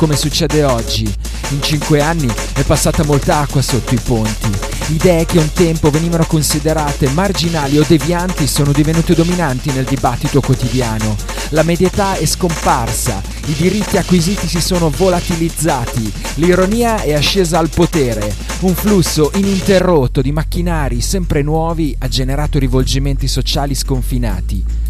come succede oggi. In cinque anni è passata molta acqua sotto i ponti. Idee che un tempo venivano considerate marginali o devianti sono divenute dominanti nel dibattito quotidiano. La medietà è scomparsa, i diritti acquisiti si sono volatilizzati, l'ironia è ascesa al potere, un flusso ininterrotto di macchinari sempre nuovi ha generato rivolgimenti sociali sconfinati.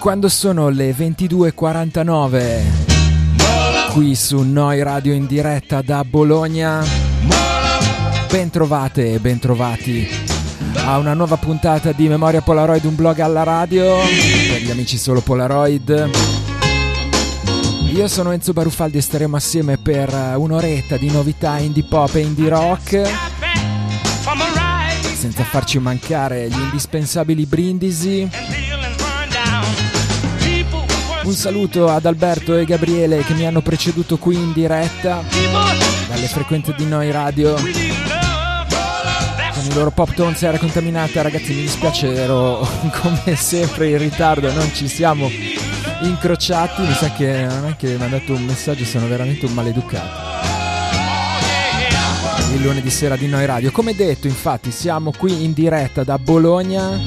Quando sono le 22.49 qui su Noi Radio in diretta da Bologna. Ben trovate e ben trovati a una nuova puntata di Memoria Polaroid, un blog alla radio per gli amici solo Polaroid. Io sono Enzo Barufaldi e staremo assieme per un'oretta di novità indie pop e indie rock. Senza farci mancare gli indispensabili brindisi un saluto ad Alberto e Gabriele che mi hanno preceduto qui in diretta dalle frequenze di Noi Radio. Con i loro pop tones era contaminata, ragazzi mi dispiace, ero come sempre in ritardo, non ci siamo incrociati, mi sa che non è che mi ha dato un messaggio, sono veramente un maleducato il lunedì sera di Noi Radio. Come detto, infatti, siamo qui in diretta da Bologna,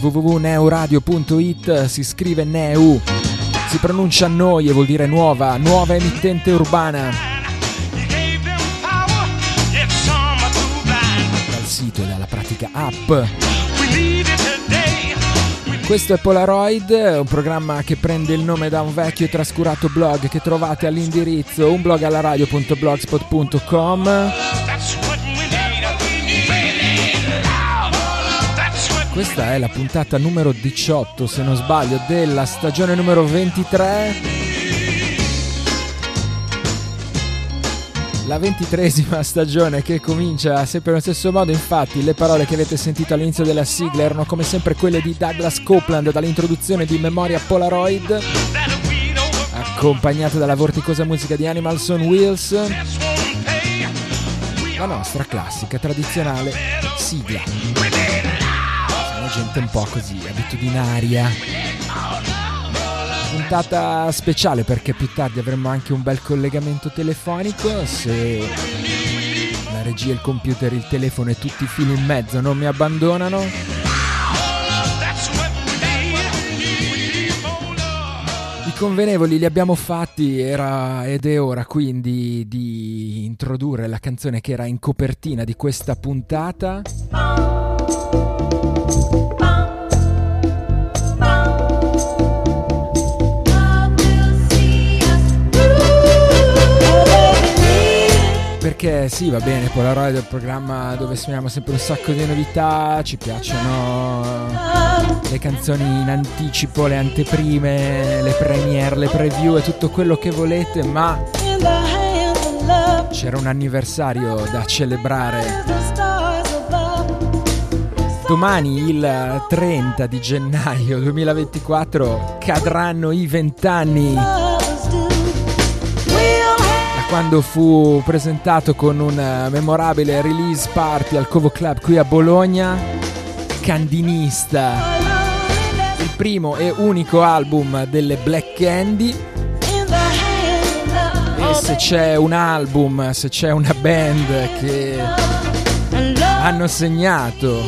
www.neuradio.it, si scrive Neu si pronuncia noi e vuol dire nuova, nuova emittente urbana. Dal sito e dalla pratica up. Questo è Polaroid, un programma che prende il nome da un vecchio e trascurato blog che trovate all'indirizzo unblogalaradio.blogspot.com. Questa è la puntata numero 18, se non sbaglio, della stagione numero 23 la ventitresima stagione che comincia sempre nello stesso modo, infatti le parole che avete sentito all'inizio della sigla erano come sempre quelle di Douglas Copeland dall'introduzione di Memoria Polaroid, accompagnate dalla vorticosa musica di Animals on Wheels, la nostra classica, tradizionale sigla. Gente un po' così, abitudinaria puntata speciale perché più tardi avremo anche un bel collegamento telefonico. Se la regia, il computer, il telefono e tutti i fili in mezzo non mi abbandonano. I convenevoli li abbiamo fatti era, ed è ora quindi di introdurre la canzone che era in copertina di questa puntata. Perché sì, va bene, Polaroid è il programma dove suoniamo sempre un sacco di novità, ci piacciono le canzoni in anticipo, le anteprime, le premiere, le preview e tutto quello che volete, ma c'era un anniversario da celebrare. Domani, il 30 di gennaio 2024, cadranno i vent'anni quando fu presentato con un eh, memorabile release party al Covo Club qui a Bologna, Candinista, il primo e unico album delle Black Candy. E se c'è un album, se c'è una band che hanno segnato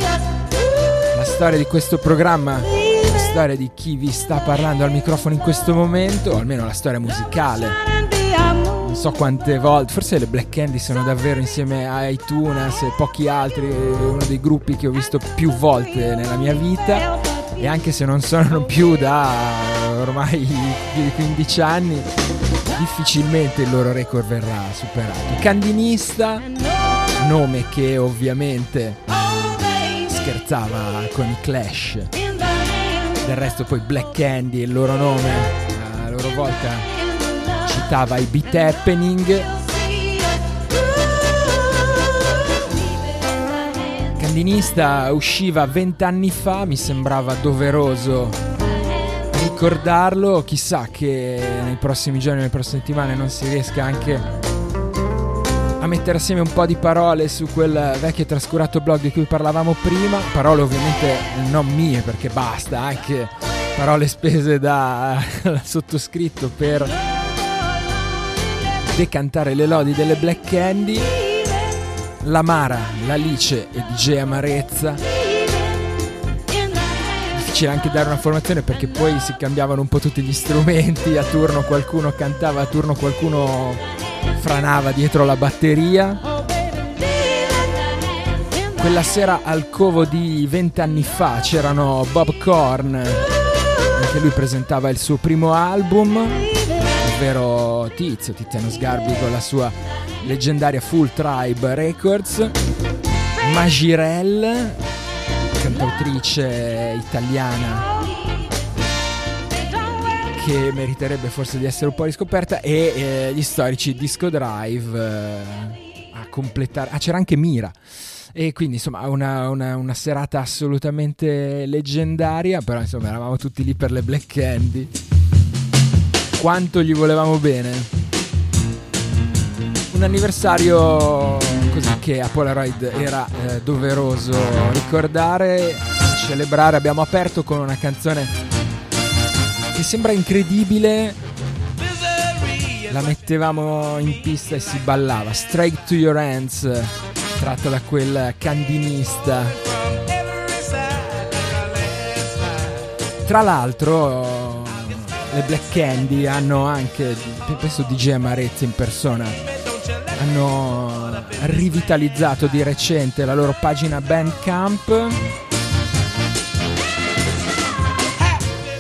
la storia di questo programma, la storia di chi vi sta parlando al microfono in questo momento, o almeno la storia musicale non so quante volte, forse le Black Candy sono davvero insieme a iTunes e pochi altri uno dei gruppi che ho visto più volte nella mia vita e anche se non sono più da ormai più di 15 anni difficilmente il loro record verrà superato. Candinista, nome che ovviamente scherzava con i Clash. Del resto poi Black Candy il loro nome, a loro volta citava i beat happening. Candinista usciva vent'anni fa, mi sembrava doveroso ricordarlo, chissà che nei prossimi giorni, nelle prossime settimane non si riesca anche a mettere assieme un po' di parole su quel vecchio e trascurato blog di cui parlavamo prima, parole ovviamente non mie perché basta, anche parole spese da sottoscritto per decantare le lodi delle Black Candy, l'Amara, l'Alice e DJ Amarezza. Difficile anche dare una formazione perché poi si cambiavano un po' tutti gli strumenti, a turno qualcuno cantava, a turno qualcuno franava dietro la batteria. Quella sera al covo di vent'anni fa c'erano Bob Korn, anche lui presentava il suo primo album ovvero Tizio, Tiziano Sgarbi con la sua leggendaria Full Tribe Records, Magirel, cantautrice italiana che meriterebbe forse di essere un po' riscoperta e eh, gli storici Disco Drive eh, a completare... Ah c'era anche Mira. E quindi insomma una, una, una, serata assolutamente leggendaria però insomma eravamo tutti lì per le Black Candy quanto gli volevamo bene. Un anniversario così che a Polaroid era eh, doveroso ricordare, celebrare. Abbiamo aperto con una canzone che sembra incredibile. La mettevamo in pista e si ballava. Straight to Your Hands, tratta da quel candinista. Tra l'altro le Black Candy hanno anche, penso DJ Amarezza in persona, hanno rivitalizzato di recente la loro pagina Bandcamp.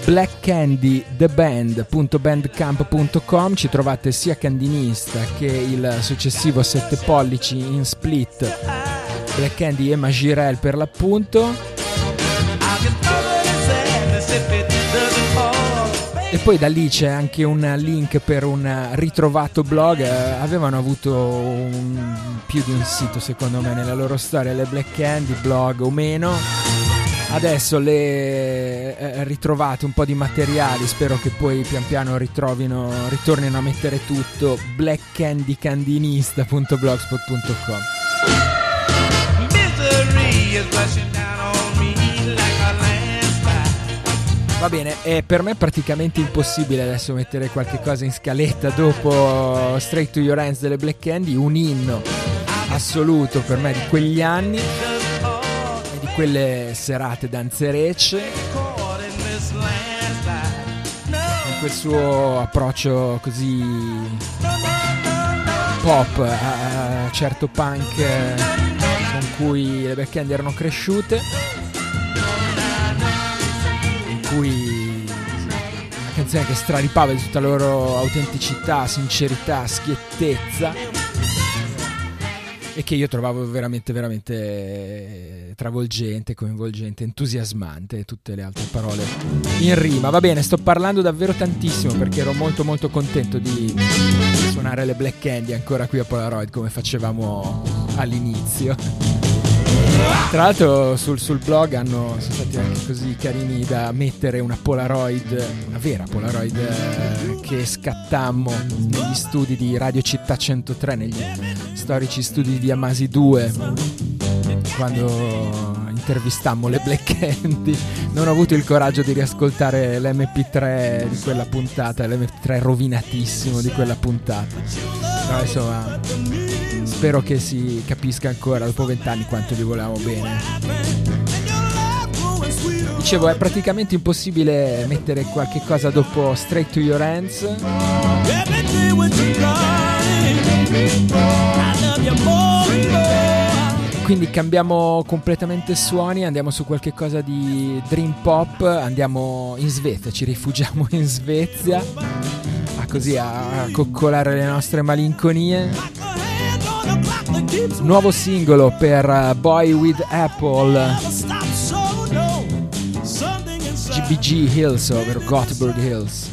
blackcandytheband.bandcamp.com ci trovate sia Candinista che il successivo 7 pollici in split Black Candy e Magirel per l'appunto E poi da lì c'è anche un link per un ritrovato blog. Avevano avuto un, più di un sito, secondo me, nella loro storia, le Black Candy, blog o meno. Adesso le eh, ritrovate un po' di materiali, spero che poi pian piano ritrovino, ritornino a mettere tutto blackcandycandinista.blogspot.com. Misery is rushing down Va bene, è per me praticamente impossibile adesso mettere qualche cosa in scaletta dopo Straight to Your Hands delle Black Candy, un inno assoluto per me di quegli anni e di quelle serate danzerecce. Con quel suo approccio così pop a, certo punk con cui le Black Candy erano cresciute cui una canzone che straripava di tutta la loro autenticità, sincerità, schiettezza e che io trovavo veramente veramente travolgente, coinvolgente, entusiasmante e tutte le altre parole in rima. Va bene, sto parlando davvero tantissimo perché ero molto molto contento di suonare le Black Candy ancora qui a Polaroid come facevamo all'inizio. Tra l'altro sul, sul, blog hanno, sono stati anche così carini da mettere una Polaroid, una vera Polaroid eh, che scattammo negli studi di Radio Città 103, negli storici studi di Amasi 2, quando intervistammo le Black Candy. Non ho avuto il coraggio di riascoltare l'MP3 di quella puntata, l'MP3 rovinatissimo di quella puntata. Però insomma spero che si capisca ancora dopo vent'anni quanto gli volevamo bene. Dicevo, è praticamente impossibile mettere qualche cosa dopo Straight to Your Hands. Quindi cambiamo completamente suoni, andiamo su qualche cosa di dream pop, andiamo in Svezia, ci rifugiamo in Svezia, a così a coccolare le nostre malinconie. Nuovo singolo per Boy with Apple GBG Hills, ovvero Gothenburg Hills.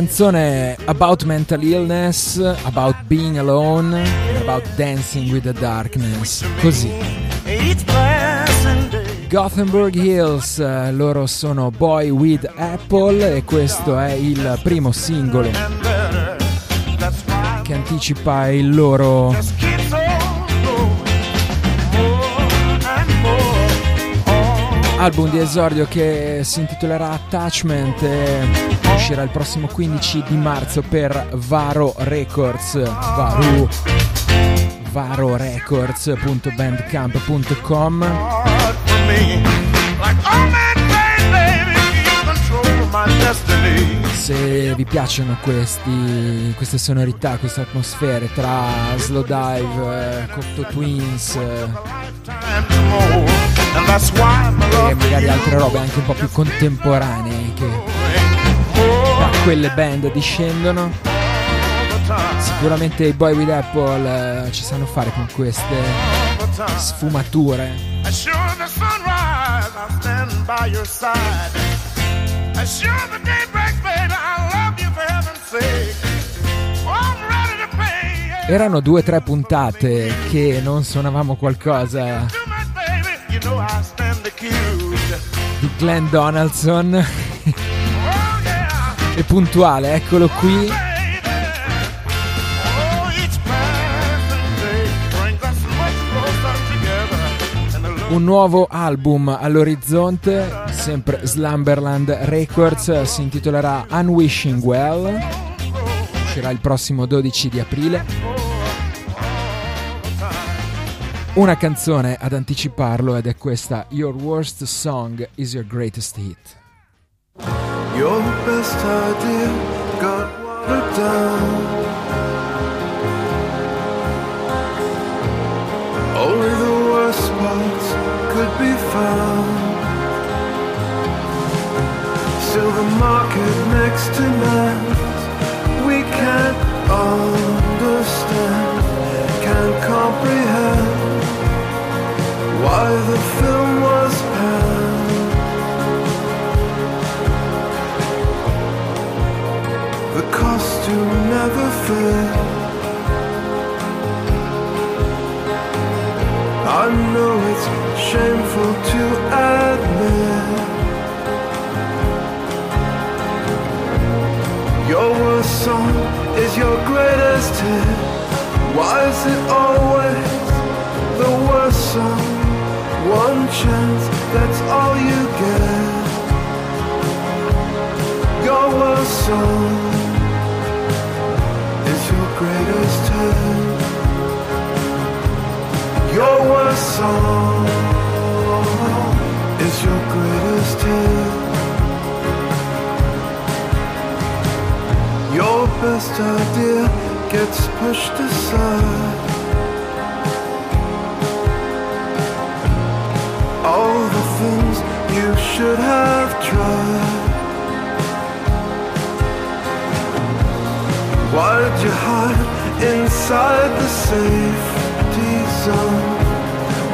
Canzone about mental illness, about being alone, about dancing with the darkness. Così. Gothenburg Hills, loro sono Boy with Apple e questo è il primo singolo che anticipa il loro album di esordio che si intitolerà Attachment e uscirà il prossimo 15 di marzo per Varo Records. Varu. Varorecords.bandcamp.com se vi piacciono questi, queste sonorità, queste atmosfere tra Slow Dive, Cocteau Twins eh, e magari altre robe anche un po' più contemporanee che quelle band discendono, sicuramente i Boy with Apple eh, ci sanno fare con queste sfumature. Erano due o tre puntate che non suonavamo qualcosa. Di Glenn Donaldson. E puntuale, eccolo qui. Un nuovo album all'orizzonte, sempre Slumberland Records, si intitolerà Unwishing Well, uscirà il prossimo 12 di aprile. Una canzone ad anticiparlo ed è questa Your Worst Song is Your Greatest Hit. Your best idea got watered down. Only the worst parts could be found. Still, the market next to land, we can't understand, can't comprehend why the film was costume never fit. I know it's shameful to admit Your worst song is your greatest hit Why is it always the worst song? One chance, that's all you get Your worst song your worst song is your greatest hit. Your best idea gets pushed aside. All the things you should have tried. Why'd you hide inside the safety zone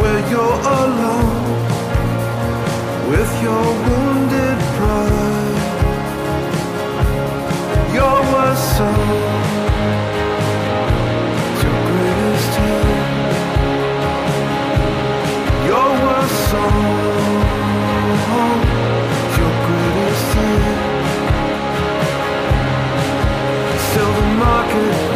where you're alone with your wounded pride? Your worst song, your greatest hit. Your worst song, your greatest hit. Still the market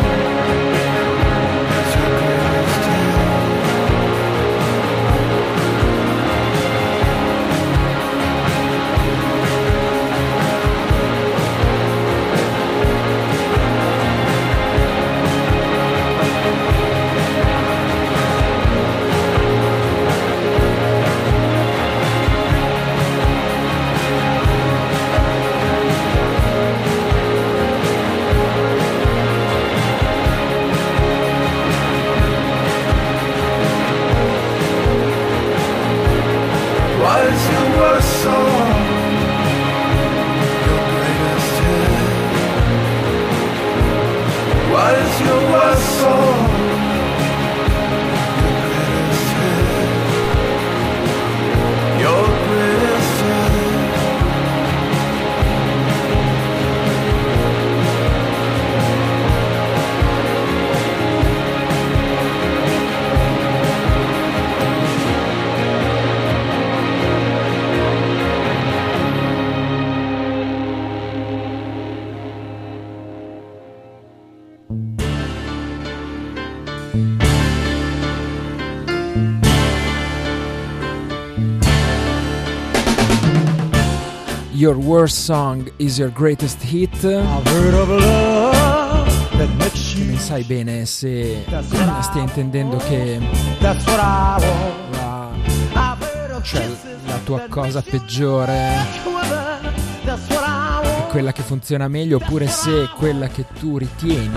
hit? What is your worst song? Your worst song is your greatest hit. You. Non sai bene se stia intendendo che want. la, cioè, la tua cosa peggiore want. quella che funziona meglio oppure se quella che tu ritieni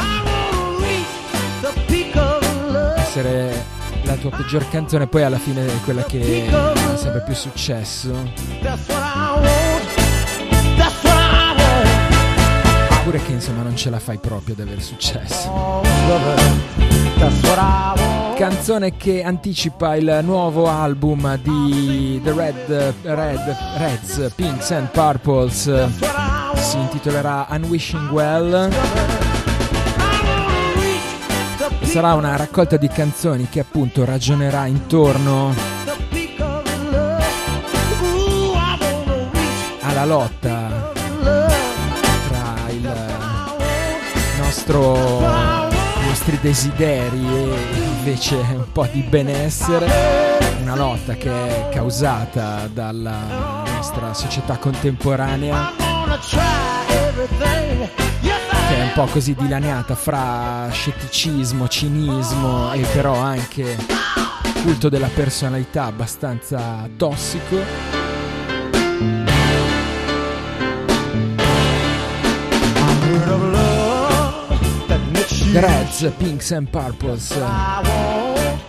essere la tua peggior canzone poi alla fine è quella che ha sempre più successo oppure che insomma non ce la fai proprio ad avere successo. Canzone che anticipa il nuovo album di The Red, Red Reds Pinks and Purples. Si intitolerà Unwishing Well. Sarà una raccolta di canzoni che appunto ragionerà intorno the peak nostro, i nostri desideri e invece un po' di benessere, una lotta che è causata dalla nostra società contemporanea che è un po' così dilaniata fra scetticismo, cinismo e però anche culto della personalità abbastanza tossico. The Reds, Pinks and Purples.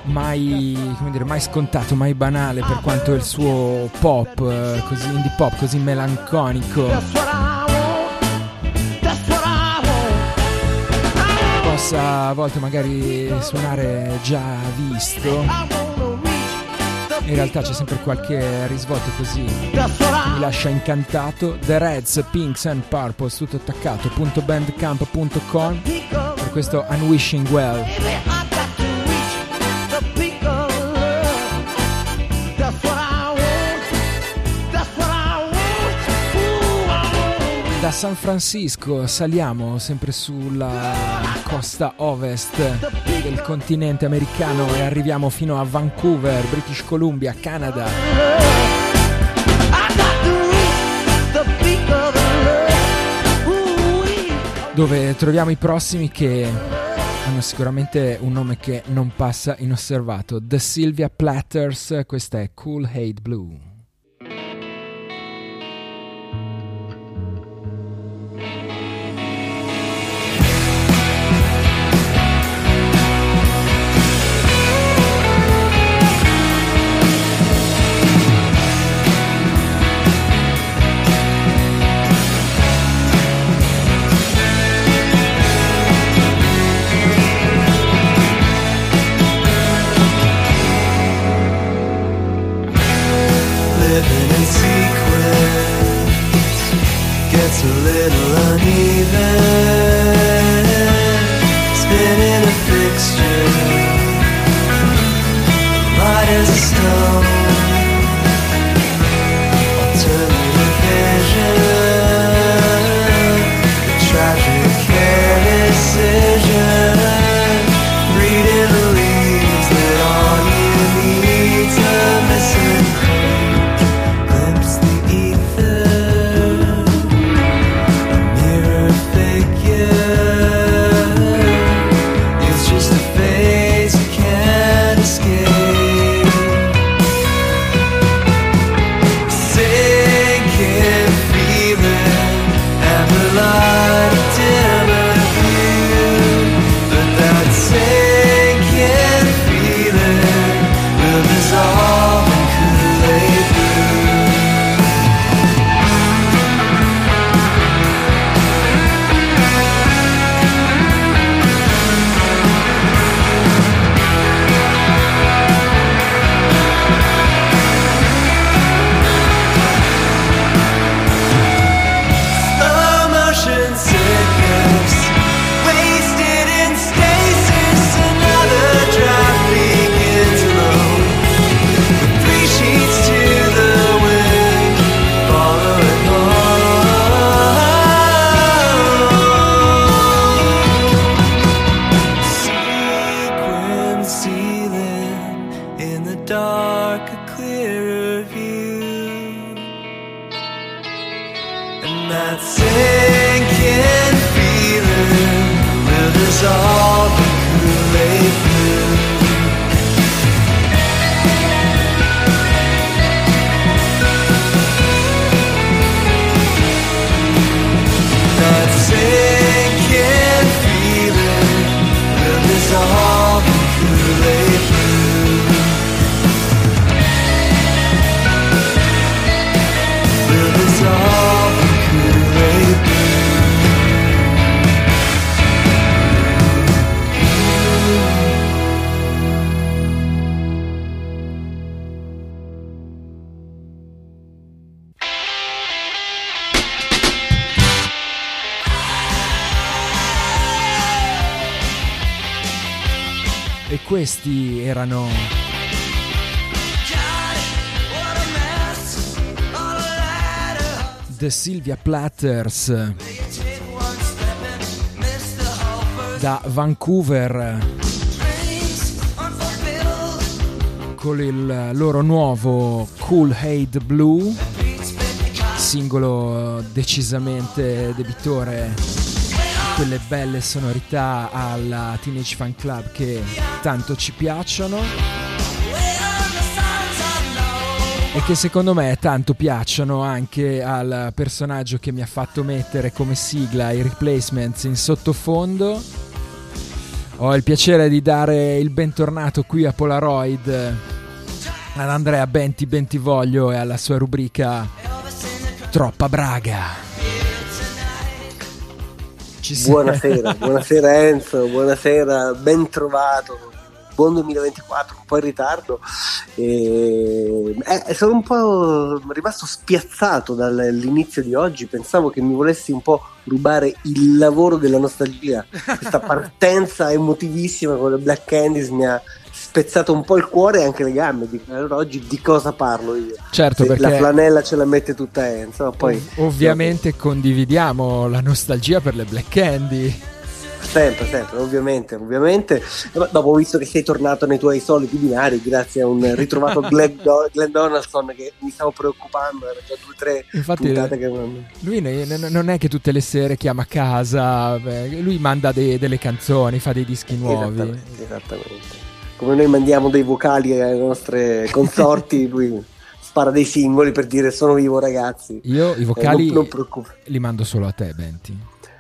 Mai, come dire, mai scontato, mai banale per quanto il suo pop, così indie pop, così melanconico possa a volte magari suonare già visto. In realtà c'è sempre qualche risvolto così mi lascia incantato. The Reds, Pinks and Purples, tutto attaccato, questo Unwishing Well. Da San Francisco saliamo sempre sulla costa ovest del continente americano e arriviamo fino a Vancouver, British Columbia, Canada. Dove troviamo i prossimi che hanno sicuramente un nome che non passa inosservato. The Sylvia Platters, questa è Cool Hate Blue. A little uneven. Spinning a fixture, light as a stone. The Sylvia Platters da Vancouver con il loro nuovo Cool Hate Blue, singolo decisamente debitore. Quelle belle sonorità alla Teenage Fan Club che tanto ci piacciono e che secondo me tanto piacciono anche al personaggio che mi ha fatto mettere come sigla i replacements in sottofondo. Ho il piacere di dare il bentornato qui a Polaroid ad Andrea Benti Bentivoglio e alla sua rubrica Troppa Braga. Buonasera, buonasera Enzo, buonasera, ben trovato. Buon 2024, un po' in ritardo. E... eh, sono un po' rimasto spiazzato dall'inizio di oggi. Pensavo che mi volessi un po' rubare il lavoro della nostalgia. Questa partenza emotivissima con le Black Candies mi ha spezzato un po' il cuore e anche le gambe. Dico, Allora oggi di cosa parlo io? Certo, perché la flanella ce la mette tutta Enzo, poi ov- ovviamente condividiamo la nostalgia per le Black Candy. Sempre, sempre, ovviamente, ovviamente. Dopo, visto che sei tornato nei tuoi soliti binari, grazie a un ritrovato Glenn, Do- Glenn Donaldson che mi stavo preoccupando, era già due o tre Infatti puntate che non... lui non è che tutte le sere chiama a casa, lui manda de- delle canzoni, fa dei dischi nuovi. Esattamente, esattamente. Come noi mandiamo dei vocali alle nostre consorti, lui spara dei singoli per dire sono vivo ragazzi. Io i Eh, vocali non, non preoccupa. li mando solo a te, Benti.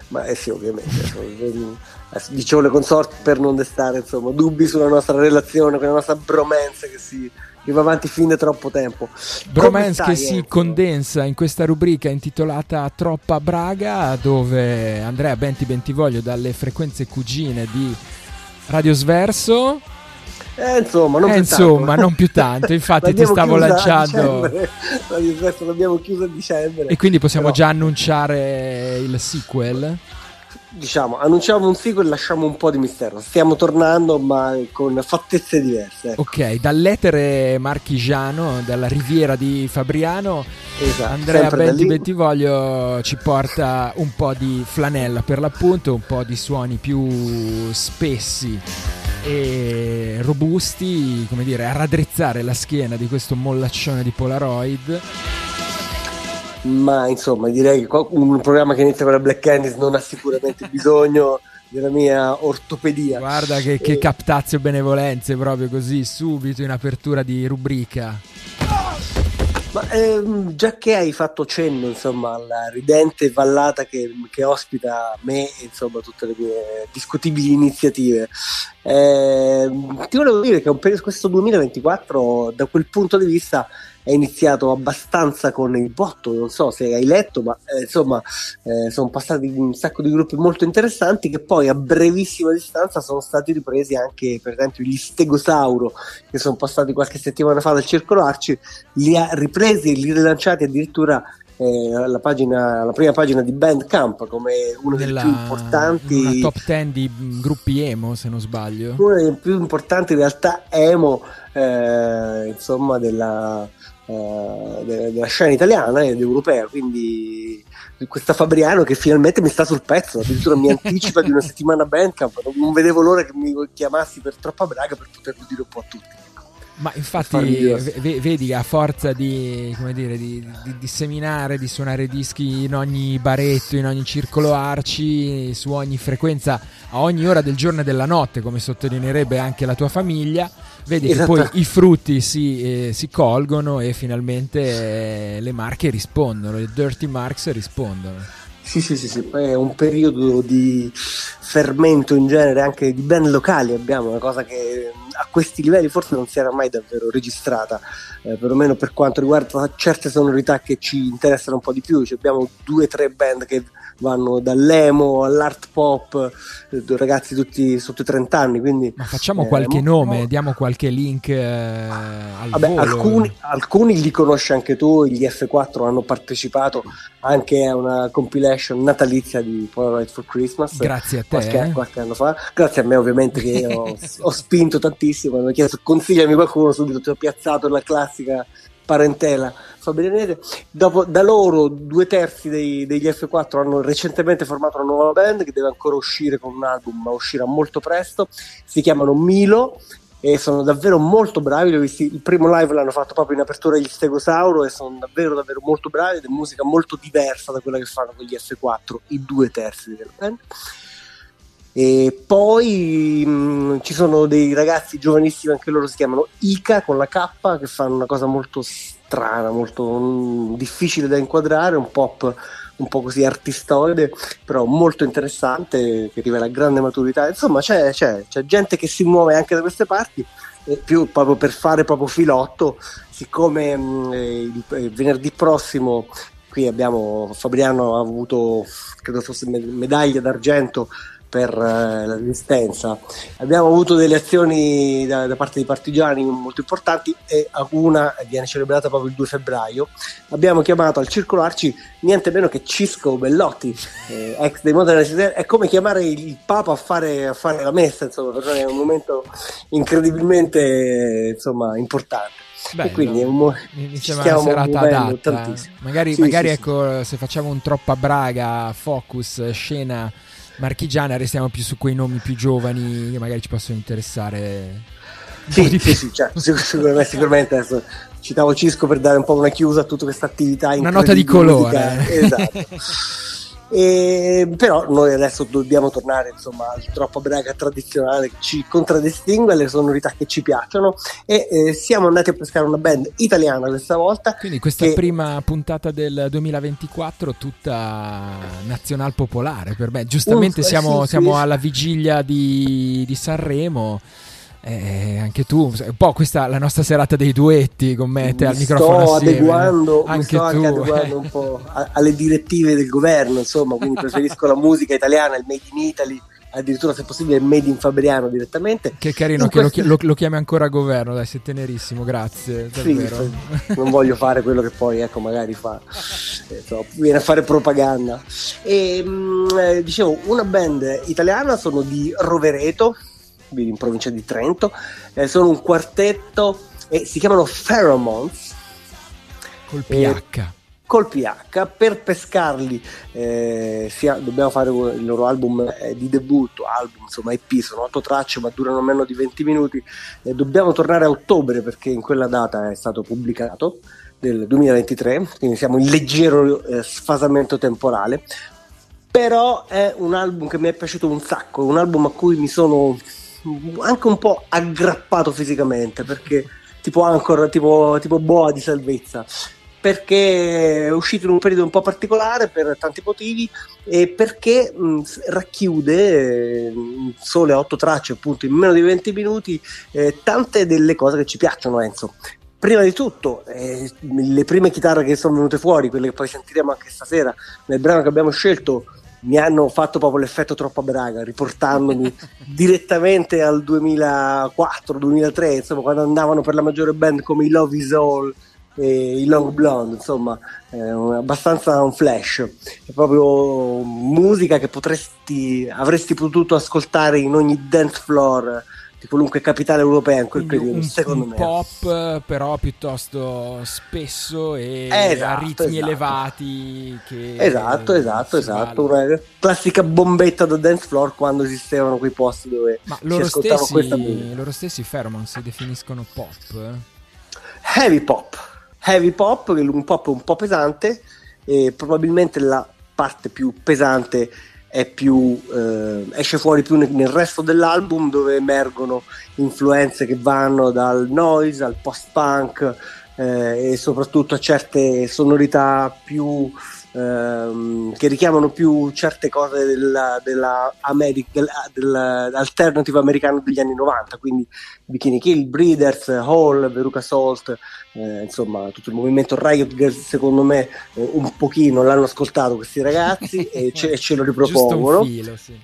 Ma eh sì, ovviamente. Adesso Dicevo le consorti per non destare insomma, dubbi sulla nostra relazione, con la nostra bromance che si che va avanti fin da troppo tempo. Bromance che si Enzo? condensa in questa rubrica intitolata Troppa Braga, dove Andrea Benti Bentivoglio dalle frequenze cugine di Radio Sverso. Eh, insomma, non Eh, più insomma, tanto. non più tanto, infatti ti stavo lanciando. l'abbiamo chiuso a dicembre. E quindi possiamo Però, già annunciare il sequel. Diciamo, annunciamo un sequel e lasciamo un po' di mistero. Stiamo tornando, ma con fattezze diverse. ecco. Ok, dall'etere marchigiano, dalla riviera di Fabriano, Esatto, Andrea Benti. Bentivoglio ci porta un po' di flanella per l'appunto, un po' di suoni più spessi e robusti, come dire, a raddrizzare la schiena di questo mollaccione di Polaroid. Ma insomma, direi che un programma che inizia con la Black Candies non ha sicuramente bisogno della mia ortopedia. Guarda che, che captazio benevolenze proprio così, subito in apertura di rubrica. Ma ehm, già che hai fatto cenno insomma, alla ridente vallata che, che ospita me e tutte le mie discutibili iniziative, ehm, ti volevo dire che questo 2024 da quel punto di vista è iniziato abbastanza con il botto, non so se hai letto, ma eh, insomma eh, sono passati un sacco di gruppi molto interessanti che poi a brevissima distanza sono stati ripresi anche per esempio gli Stegosauro che sono passati qualche settimana fa dal Circolo Arci li ha ripresi e li rilanciati addirittura eh, la, pagina, la prima pagina di Bandcamp come uno dei più importanti una top 10 di mm, gruppi emo, se non sbaglio. una delle più importanti realtà emo eh, insomma della, eh, de- della scena italiana ed europea quindi questa Fabriano che finalmente mi sta sul pezzo addirittura mi anticipa di una settimana Bandcamp non vedevo l'ora che mi chiamassi per troppa braga per poterlo dire un po' a tutti Ma infatti ve- vedi a forza di, come dire, di, di, di seminare, di suonare dischi in ogni baretto, in ogni circolo arci, su ogni frequenza, a ogni ora del giorno e della notte, come sottolineerebbe anche la tua famiglia, vedi che Esatto. poi i frutti si, eh, si colgono e finalmente eh, le marche rispondono, le dirty marks rispondono. Sì, sì, sì, sì, poi è un periodo di fermento in genere anche di band locali abbiamo, una cosa che a questi livelli forse non si era mai davvero registrata, eh, perlomeno per quanto riguarda certe sonorità che ci interessano un po' di più, Cioè, abbiamo due o tre band che vanno dall'emo all'art pop, eh, ragazzi tutti sotto i 30 anni, quindi... Ma facciamo eh, qualche nome, diamo qualche link eh, al Vabbè, alcuni, alcuni li conosci anche tu, gli F4 hanno partecipato anche a una compilation natalizia di Polaroid for Christmas. Grazie a te. Qualche, eh. qualche anno fa, grazie a me ovviamente che ho, ho spinto tantissimo, mi hanno chiesto consigliami qualcuno, subito ti ho piazzato la classica parentela Fabrianese. Dopo, da loro due terzi dei- degli F4 hanno recentemente formato una nuova band che deve ancora uscire con un album, ma uscirà molto presto. Si chiamano Milo e sono davvero molto bravi. il primo live l'hanno fatto proprio in apertura agli Stegosauro e sono davvero, davvero molto bravi. Ed è musica molto diversa da quella che fanno con gli F4, i due terzi della band. E poi mh, ci sono dei ragazzi giovanissimi, anche loro si chiamano Ica con la K, che fanno una cosa molto strana, molto mh, difficile da inquadrare, un pop un po' così artistoide, però molto interessante, che rivela grande maturità. Insomma, c'è, c'è- c'è gente che si muove anche da queste parti, e più proprio per fare proprio filotto, siccome mh, eh, il, il venerdì prossimo qui abbiamo Fabriano ha avuto credo fosse me- medaglia d'argento per eh, la resistenza abbiamo avuto delle azioni da, da parte dei partigiani molto importanti e una viene celebrata proprio il 2 febbraio abbiamo chiamato al Circolo Arci niente meno che Cisco Bellotti eh, ex dei Modern Resident è come chiamare il Papa a fare, a fare la messa insomma per noi è un momento incredibilmente eh, insomma importante Bello. e quindi è un mo- Mi, sembra una serata adatta. tantissimo. Magari, Sì, magari sì, ecco, se facciamo un troppa braga, focus, scena marchigiana, restiamo più su quei nomi più giovani che magari ci possono interessare. Sì, sì, sì, cioè, sicur- sicuramente, sicuramente adesso citavo Cisco per dare un po' una chiusa a tutta questa attività Una nota di colore. Esatto. E, però noi adesso dobbiamo tornare insomma al troppo braga tradizionale che ci contraddistingue, alle sonorità che ci piacciono e eh, siamo andati a pescare una band italiana questa volta Quindi questa che- prima puntata del 2024 tutta nazional popolare per me. Giustamente eh, siamo, sì, siamo sì. alla vigilia di, di Sanremo. Eh, anche tu, un po' questa la nostra serata dei duetti con me te al mi microfono sto assieme. adeguando, anche sto anche tu. adeguando un po' a- alle direttive del governo, insomma, quindi preferisco la musica italiana, il made in Italy, addirittura se possibile il made in Fabriano direttamente. Che carino In che lo, questi- lo- lo chiami ancora governo, dai, sei tenerissimo, grazie, Sì, davvero. non voglio fare quello che poi ecco magari fa eh, insomma, viene a fare propaganda e mh, eh, dicevo una band italiana sono di Rovereto quindi in provincia di Trento. Eh, sono un quartetto e si chiamano Pheromones. Col PH. col PH per pescarli eh, sia- dobbiamo fare il loro album eh, di debutto album insomma EP sono otto tracce ma durano meno di 20 minuti. Eh, dobbiamo tornare a ottobre perché in quella data è stato pubblicato del 2023 quindi siamo in leggero eh, sfasamento temporale. Però è un album che mi è piaciuto un sacco è un album a cui mi sono anche un po' aggrappato fisicamente perché tipo Anchor tipo, tipo boa di salvezza. Perché è uscito in un periodo un po' particolare per tanti motivi e perché mh, racchiude eh, sole otto tracce appunto in meno di 20 minuti eh, tante delle cose che ci piacciono Enzo. Prima di tutto eh, le prime chitarre che sono venute fuori quelle che poi sentiremo anche stasera nel brano che abbiamo scelto mi hanno fatto proprio l'effetto troppo braga, riportandomi direttamente al 2004-2003, insomma, quando andavano per la maggiore band come i Love Is All e i Long Blonde, insomma, un- abbastanza un flash. È proprio musica che potresti, avresti potuto ascoltare in ogni dance floor, di qualunque capitale europea in quel periodo, un, secondo un me. pop però piuttosto spesso e Esatto, a ritmi esatto. elevati Esatto, esatto, esatto. balla. Una classica bombetta da dance floor quando esistevano quei posti dove Ma si loro ascoltava questa stessi, musica. loro stessi Pheromone si definiscono pop. Heavy pop, heavy pop, un pop un po' pesante e probabilmente la parte più pesante più, eh, esce fuori più nel, resto dell'album dove emergono influenze che vanno dal noise al post-punk eh, e soprattutto a certe sonorità più ehm, che richiamano più certe cose della, della Ameri- del- dell'alternative americano degli anni 90 quindi Bikini Kill, Breeders, Hall, Veruca Salt eh, insomma tutto il movimento Riot Girls secondo me eh, un pochino l'hanno ascoltato questi ragazzi e, ce, ce lo ripropongono filo, sì.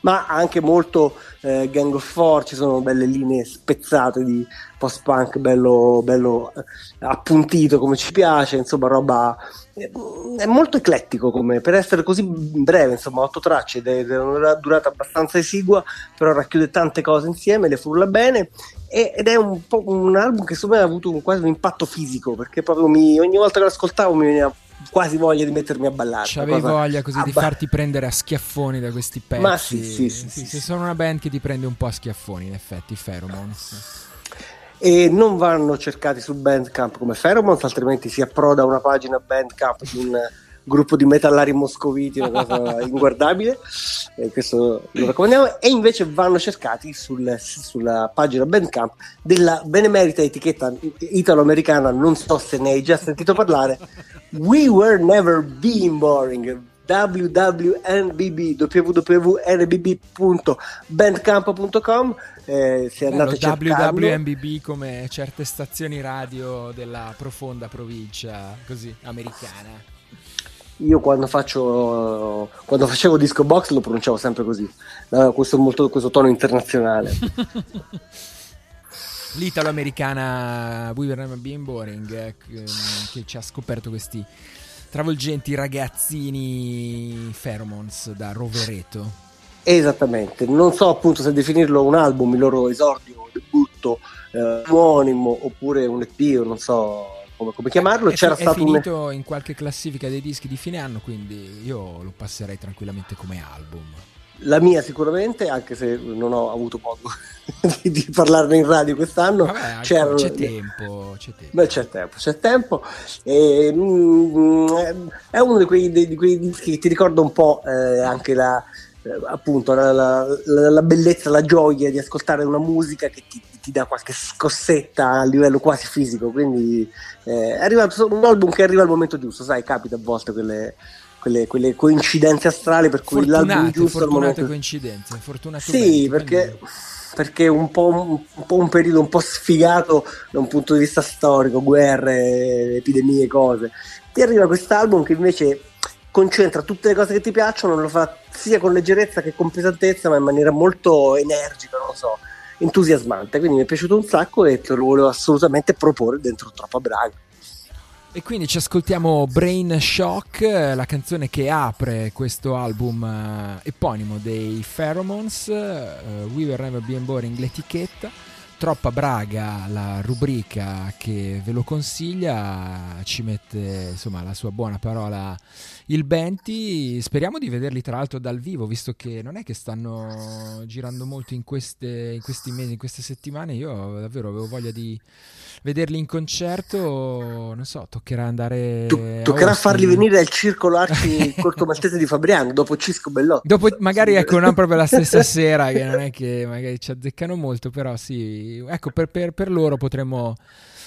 Ma anche molto eh, Gang of Four, ci sono belle linee spezzate di post-punk bello, bello eh, appuntito come ci piace, insomma roba eh, è molto eclettico come per essere così breve, insomma otto tracce ed è una durata abbastanza esigua, però racchiude tante cose insieme, le frulla bene ed è un, po' un album che secondo me ha avuto un- quasi un impatto fisico perché proprio mi- ogni volta che lo ascoltavo mi veniva quasi voglia di mettermi a ballare. C'avevi cosa voglia così di abba- farti prendere a schiaffoni da questi pezzi. Ma sì, sì, sì, sì, se sì. sono una band che ti prende un po' a schiaffoni, in effetti, Pheromones. e non vanno cercati su Bandcamp come Pheromones, altrimenti si approda a una pagina Bandcamp di un gruppo di metallari moscoviti, una cosa inguardabile, e questo lo raccomandiamo, e invece vanno cercati sul- sulla pagina Bandcamp della benemerita etichetta italo-americana, non so se ne hai già sentito parlare, We Were Never Being Boring, www.nbb www.nbb.bandcamp.com eh, se andate a cercarlo. WWMBB come certe stazioni radio della profonda provincia così americana. io quando faccio quando facevo disco box lo pronunciavo sempre così. Aveva questo, molto, questo tono internazionale L'italo-americana We Were Never Being Boring eh, che, ci ha scoperto questi travolgenti ragazzini Pheromones da Rovereto. esattamente non so appunto se definirlo un album il loro esordio debutto eh, omonimo oppure un EP o non so come, come chiamarlo È, c'era è stato un finito in qualche classifica dei dischi di fine anno, quindi io lo passerei tranquillamente come album. La mia sicuramente anche se non ho avuto modo di, di parlarne in radio quest'anno Vabbè, c'è tempo, c'è tempo. Beh, c'è tempo, c'è tempo. E, mm, è uno di quei, di quei dischi che ti ricorda un po' eh, anche la, eh, appunto, la, la- la- bellezza, la gioia di ascoltare una musica che ti, ti dà qualche scossetta a livello quasi fisico. Quindi eh, è arrivato un album che arriva al momento giusto, sai, capita a volte quelle, quelle, quelle coincidenze astrali per cui l'album Fortunate, giusto al fortunate momento coincidenze, fortunate sì, perché, perché un po' un, un po' un periodo un po' sfigato da un punto di vista storico, guerre, epidemie, cose. Ti arriva quest'album che invece concentra tutte le cose che ti piacciono, lo fa sia con leggerezza che con pesantezza, ma in maniera molto energica, non lo so, entusiasmante. Quindi mi è piaciuto un sacco e te lo volevo assolutamente proporre dentro Troppa Braga. E quindi ci ascoltiamo Brain Shock, eh, la canzone che apre questo album eh, eponimo dei Pheromones, eh, We Were Never Being Boring l'etichetta, Troppa Braga la rubrica che ve lo consiglia, ci mette insomma la sua buona parola il Benti, speriamo di vederli tra l'altro dal vivo, visto che non è che stanno girando molto in, queste, in questi mesi, in queste settimane, io davvero avevo voglia di vederli in concerto, non so, toccherà andare... A toccherà farli venire al circolo Arci Corto Maltese di Fabriano dopo Cisco Bellotti. Dopo, magari ecco, non proprio la stessa sera, che non è che magari ci azzeccano molto, però sì, ecco, per, per- per loro potremmo,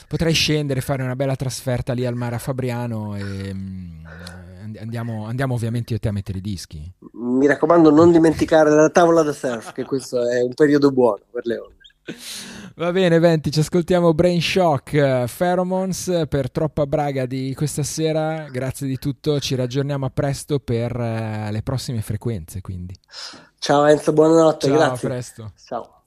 potrei scendere, fare una bella trasferta lì al mare a Fabriano e mm, and- andiamo, andiamo ovviamente io e te a mettere i dischi. Mi raccomando, non dimenticare la tavola da surf, che questo è un periodo buono per le onde. Va bene, Venti, ci ascoltiamo Brain Shock, eh, Pheromones eh, per Troppa Braga di questa sera. Grazie di tutto, ci raggiorniamo a presto per eh, le prossime frequenze, quindi. Ciao Enzo, buonanotte, Ciao, a grazie. presto. Ciao.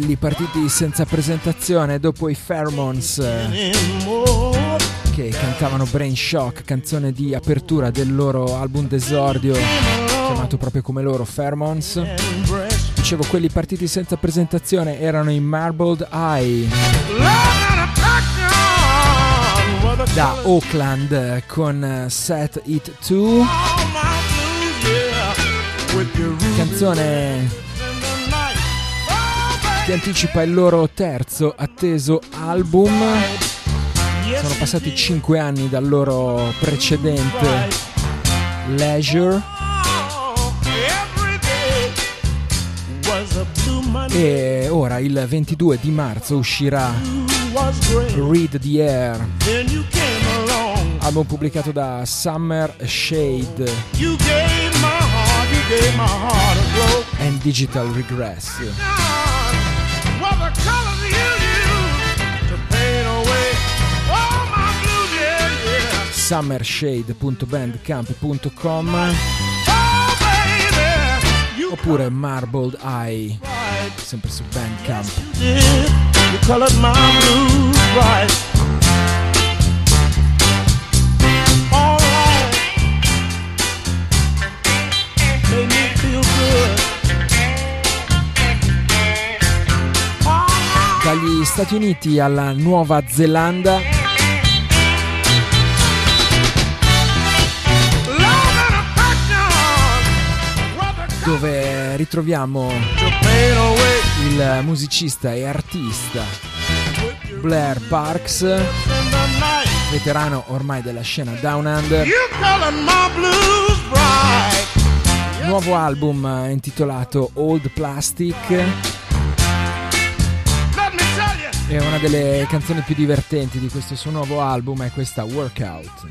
Quelli partiti senza presentazione dopo i Pheromones che cantavano Brain Shock, canzone di apertura del loro album d'esordio chiamato proprio come loro Pheromones. Dicevo, quelli partiti senza presentazione erano i Marbled Eye da Oakland con eh, Set It 2, canzone che anticipa il loro terzo atteso album. Sono passati 5 anni dal loro precedente Leisure e ora il 22 di marzo uscirà Read the Air, album pubblicato da Summer Shade and Digital Regress. summershade.bandcamp.com oppure Marbled Eye sempre su Bandcamp. Dagli Stati Uniti alla Nuova Zelanda dove ritroviamo il musicista e artista Blair Parks, veterano ormai della scena Down Under. Nuovo album intitolato Old Plastic e una delle canzoni più divertenti di questo suo nuovo album è questa Workout.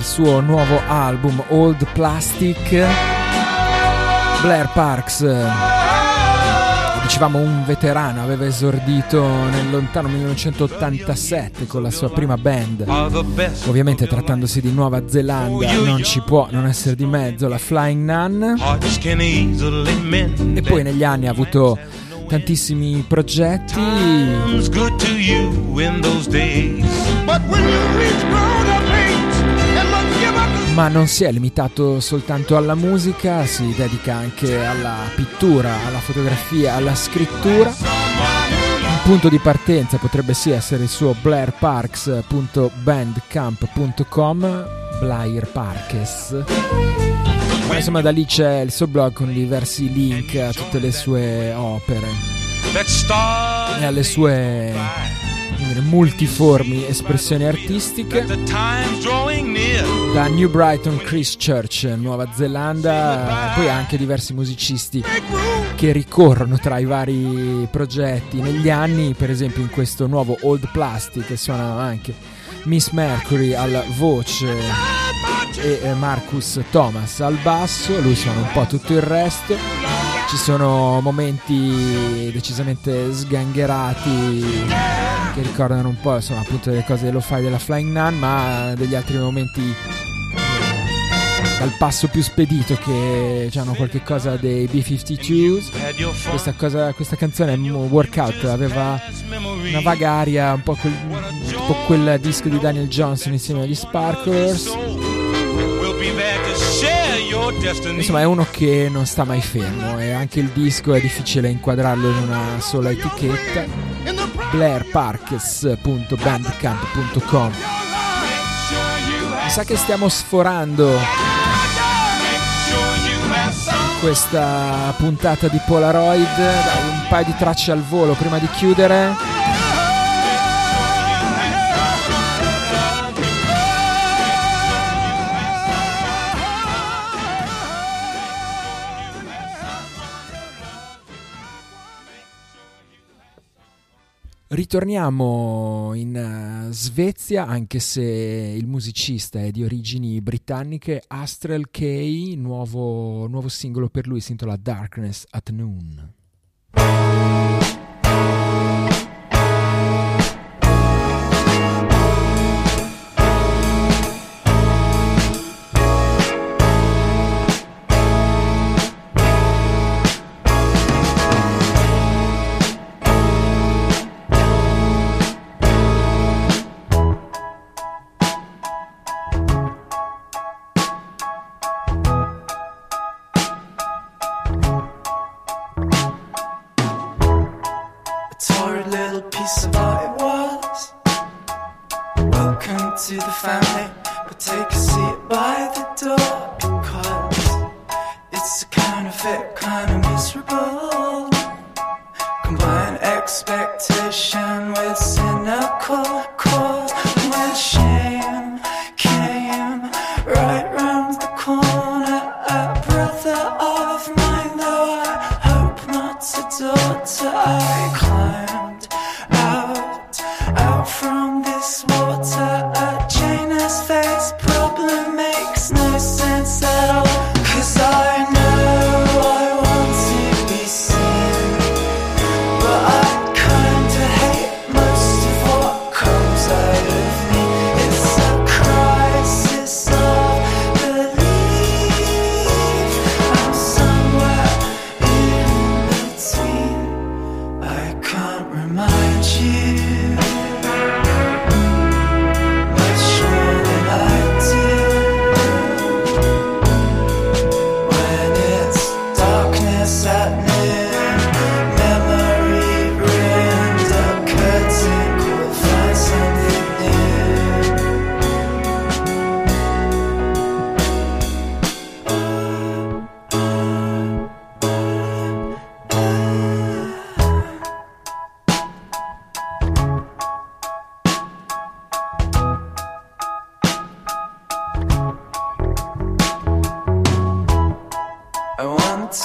Dal suo nuovo album Old Plastic. Blair Parks, dicevamo un veterano, aveva esordito nel lontano 1987 con la sua prima band. Ovviamente trattandosi di Nuova Zelanda non ci può non essere di mezzo la Flying Nun. E poi negli anni ha avuto tantissimi progetti. But when you reach grown up Ma non si è limitato soltanto alla musica, si dedica anche alla pittura, alla fotografia, alla scrittura. Un punto di partenza potrebbe sì essere il suo blairparks.bandcamp.com Blair Parkes. Ma insomma da lì c'è il suo blog con diversi link a tutte le sue opere e alle sue multiformi espressioni artistiche. Da New Brighton Christchurch, Nuova Zelanda, poi anche diversi musicisti che ricorrono tra i vari progetti negli anni, per esempio in questo nuovo Old Plastic che suona anche Miss Mercury alla voce e Marcus Thomas al basso, lui suona un po' tutto il resto. Ci sono momenti decisamente sgangherati che ricordano un po' insomma appunto delle cose dello fai della Flying Nun, ma degli altri momenti eh, dal passo più spedito che hanno qualche cosa dei B-52s. Had your fun Questa, cosa, questa canzone Workout aveva una vaga aria, un po' quel, un po' quel disco di Daniel Johnson insieme agli Sparklers. Insomma, è uno che non sta mai fermo e anche il disco è difficile inquadrarlo in una sola etichetta. blairparkes.bandcamp.com Mi sa che stiamo sforando questa puntata di Polaroid. Dai, un paio di tracce al volo prima di chiudere. Ritorniamo in eh, Svezia, anche se il musicista è di origini britanniche, Astrel K, nuovo, nuovo singolo per lui si intitola Darkness at Noon.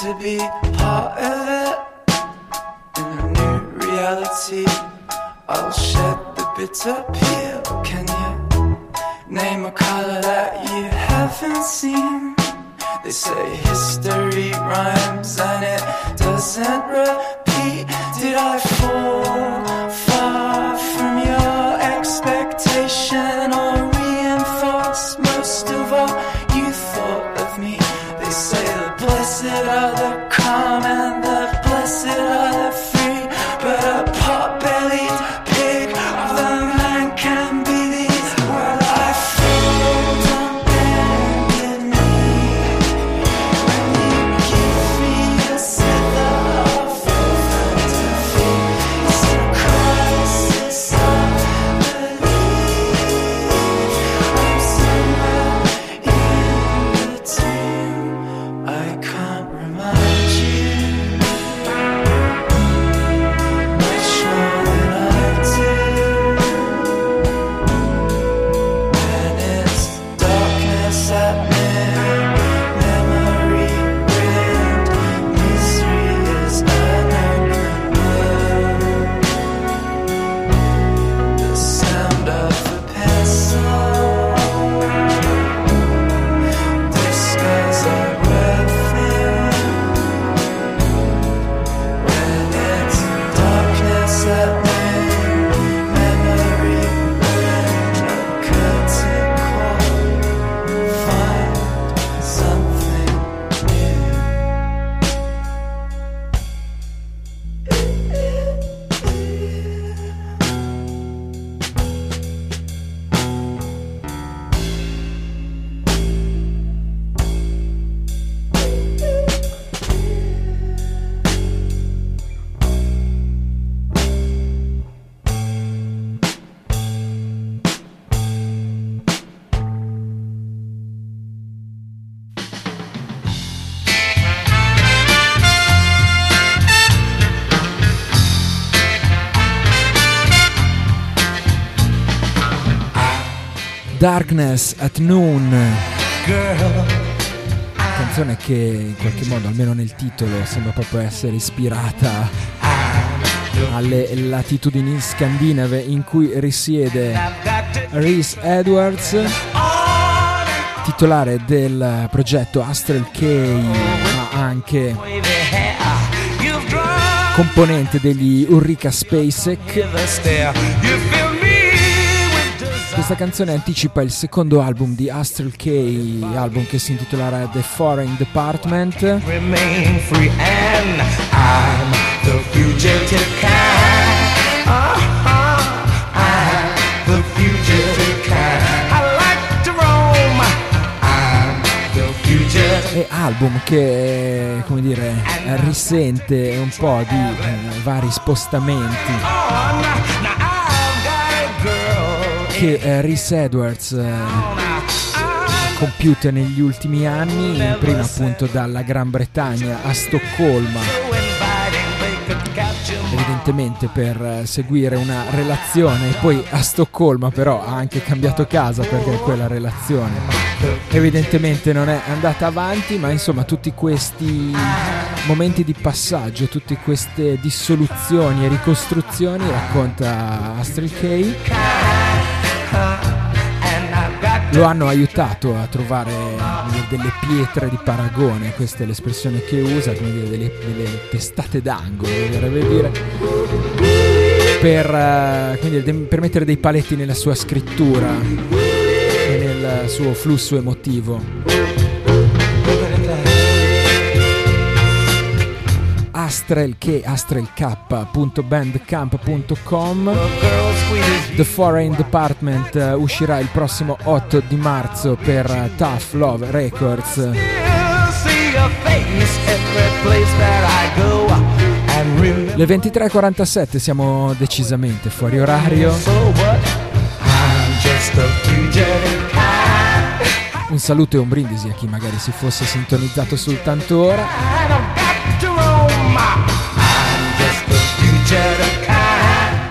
To be part of it in a new reality. I'll shed the bitter peel. Can you name a color that you haven't seen? They say history rhymes and it doesn't repeat. Did I fall Darkness at Noon. Canzone che in qualche modo, almeno nel titolo, sembra proprio essere ispirata alle latitudini scandinave in cui risiede Reese Edwards, titolare del progetto Astral K, ma anche componente degli Ulrika Spacek. Questa canzone anticipa il secondo album di Astral K, album che si intitolerà The Foreign Department. Kind. Uh-huh. E album che, come dire, risente un po' di eh, vari spostamenti che eh, Reese Edwards eh, ha compiuto negli ultimi anni, prima appunto dalla Gran Bretagna a Stoccolma, evidentemente per eh, seguire una relazione, poi a Stoccolma però ha anche cambiato casa perché quella relazione evidentemente non è andata avanti, ma insomma tutti questi momenti di passaggio, tutte queste dissoluzioni e ricostruzioni racconta Astrid K. Lo hanno aiutato a trovare delle pietre di paragone, questa è l'espressione che usa, come dire, delle, delle testate d'angolo, mi verrebbe dire, per, eh, de- per mettere dei paletti nella sua scrittura e nel suo flusso emotivo. Astrel che astrelk.bandcamp.com The Foreign Department eh, uscirà il prossimo 8 di marzo per eh, Tough Love Records. Le 23.47 siamo decisamente fuori orario. Un saluto e un brindisi a chi magari si fosse sintonizzato soltanto ora.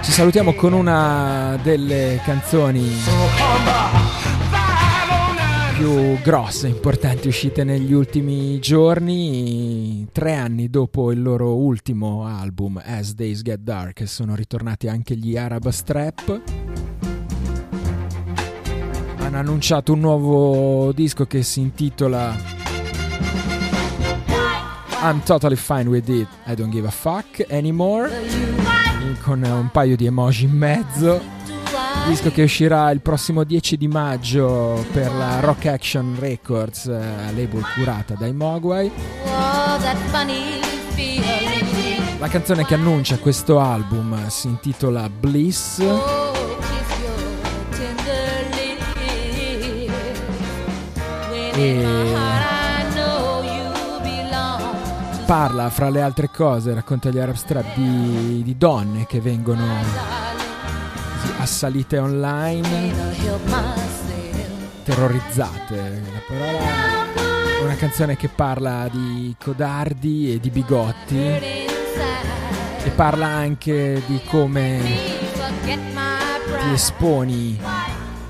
Ci salutiamo con una delle canzoni So humble. 509. più grosse, importanti uscite negli ultimi giorni, tre anni dopo il loro ultimo album As Days Get Dark, sono ritornati anche gli Arab Strap. Hanno annunciato un nuovo disco che si intitola I'm totally fine with it, I don't give a fuck anymore, con un paio di emoji in mezzo. Disco che uscirà il prossimo 10 di maggio per la Rock Action Records, eh, label curata dai Mogwai. La canzone che annuncia questo album si intitola Bliss e parla, fra le altre cose, racconta gli Arab Strap di, di donne che vengono assalite online, terrorizzate. Una canzone che parla di codardi e di bigotti e parla anche di come ti esponi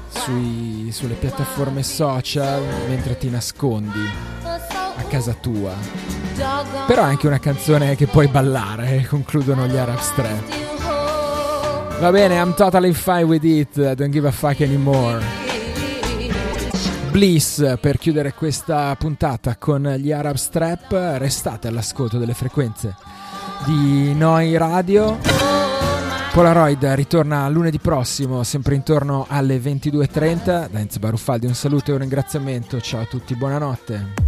sui- sulle piattaforme social mentre ti nascondi a casa tua. Però è anche una canzone che puoi ballare, eh, concludono gli Arab Strap. Va bene, I'm totally fine with it, don't give a fuck anymore. Bliss per chiudere questa puntata con gli Arab Strap, restate all'ascolto delle frequenze di Noi Radio. Polaroid ritorna lunedì prossimo, sempre intorno alle 22.30. Da Enzo Baruffaldi un saluto e un ringraziamento. Ciao a tutti, buonanotte.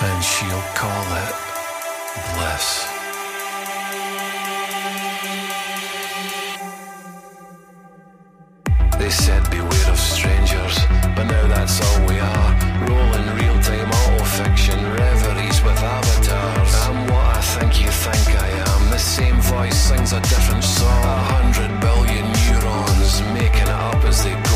And she'll call it bliss. They said beware of strangers, but now that's all we are. Rolling real time auto fiction, reveries with avatars. I'm what I think you think I am. The same voice sings a different song. A hundred billion neurons making it up as they go.